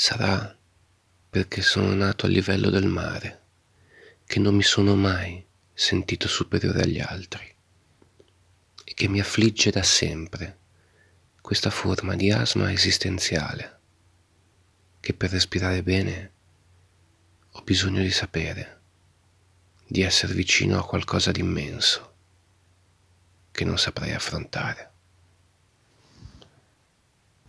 Sarà perché sono nato a livello del mare, che non mi sono mai sentito superiore agli altri e che mi affligge da sempre questa forma di asma esistenziale che per respirare bene ho bisogno di sapere, di essere vicino a qualcosa di immenso che non saprei affrontare.